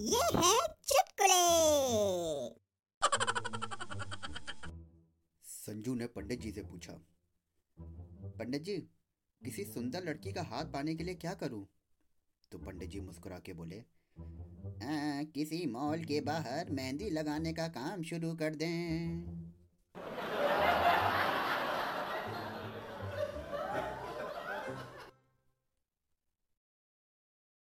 ये है चुटकुले संजू ने पंडित जी से पूछा पंडित जी किसी सुंदर लड़की का हाथ पाने के लिए क्या करूँ? तो पंडित जी मुस्कुरा के बोले "आ, किसी मॉल के बाहर मेहंदी लगाने का काम शुरू कर दें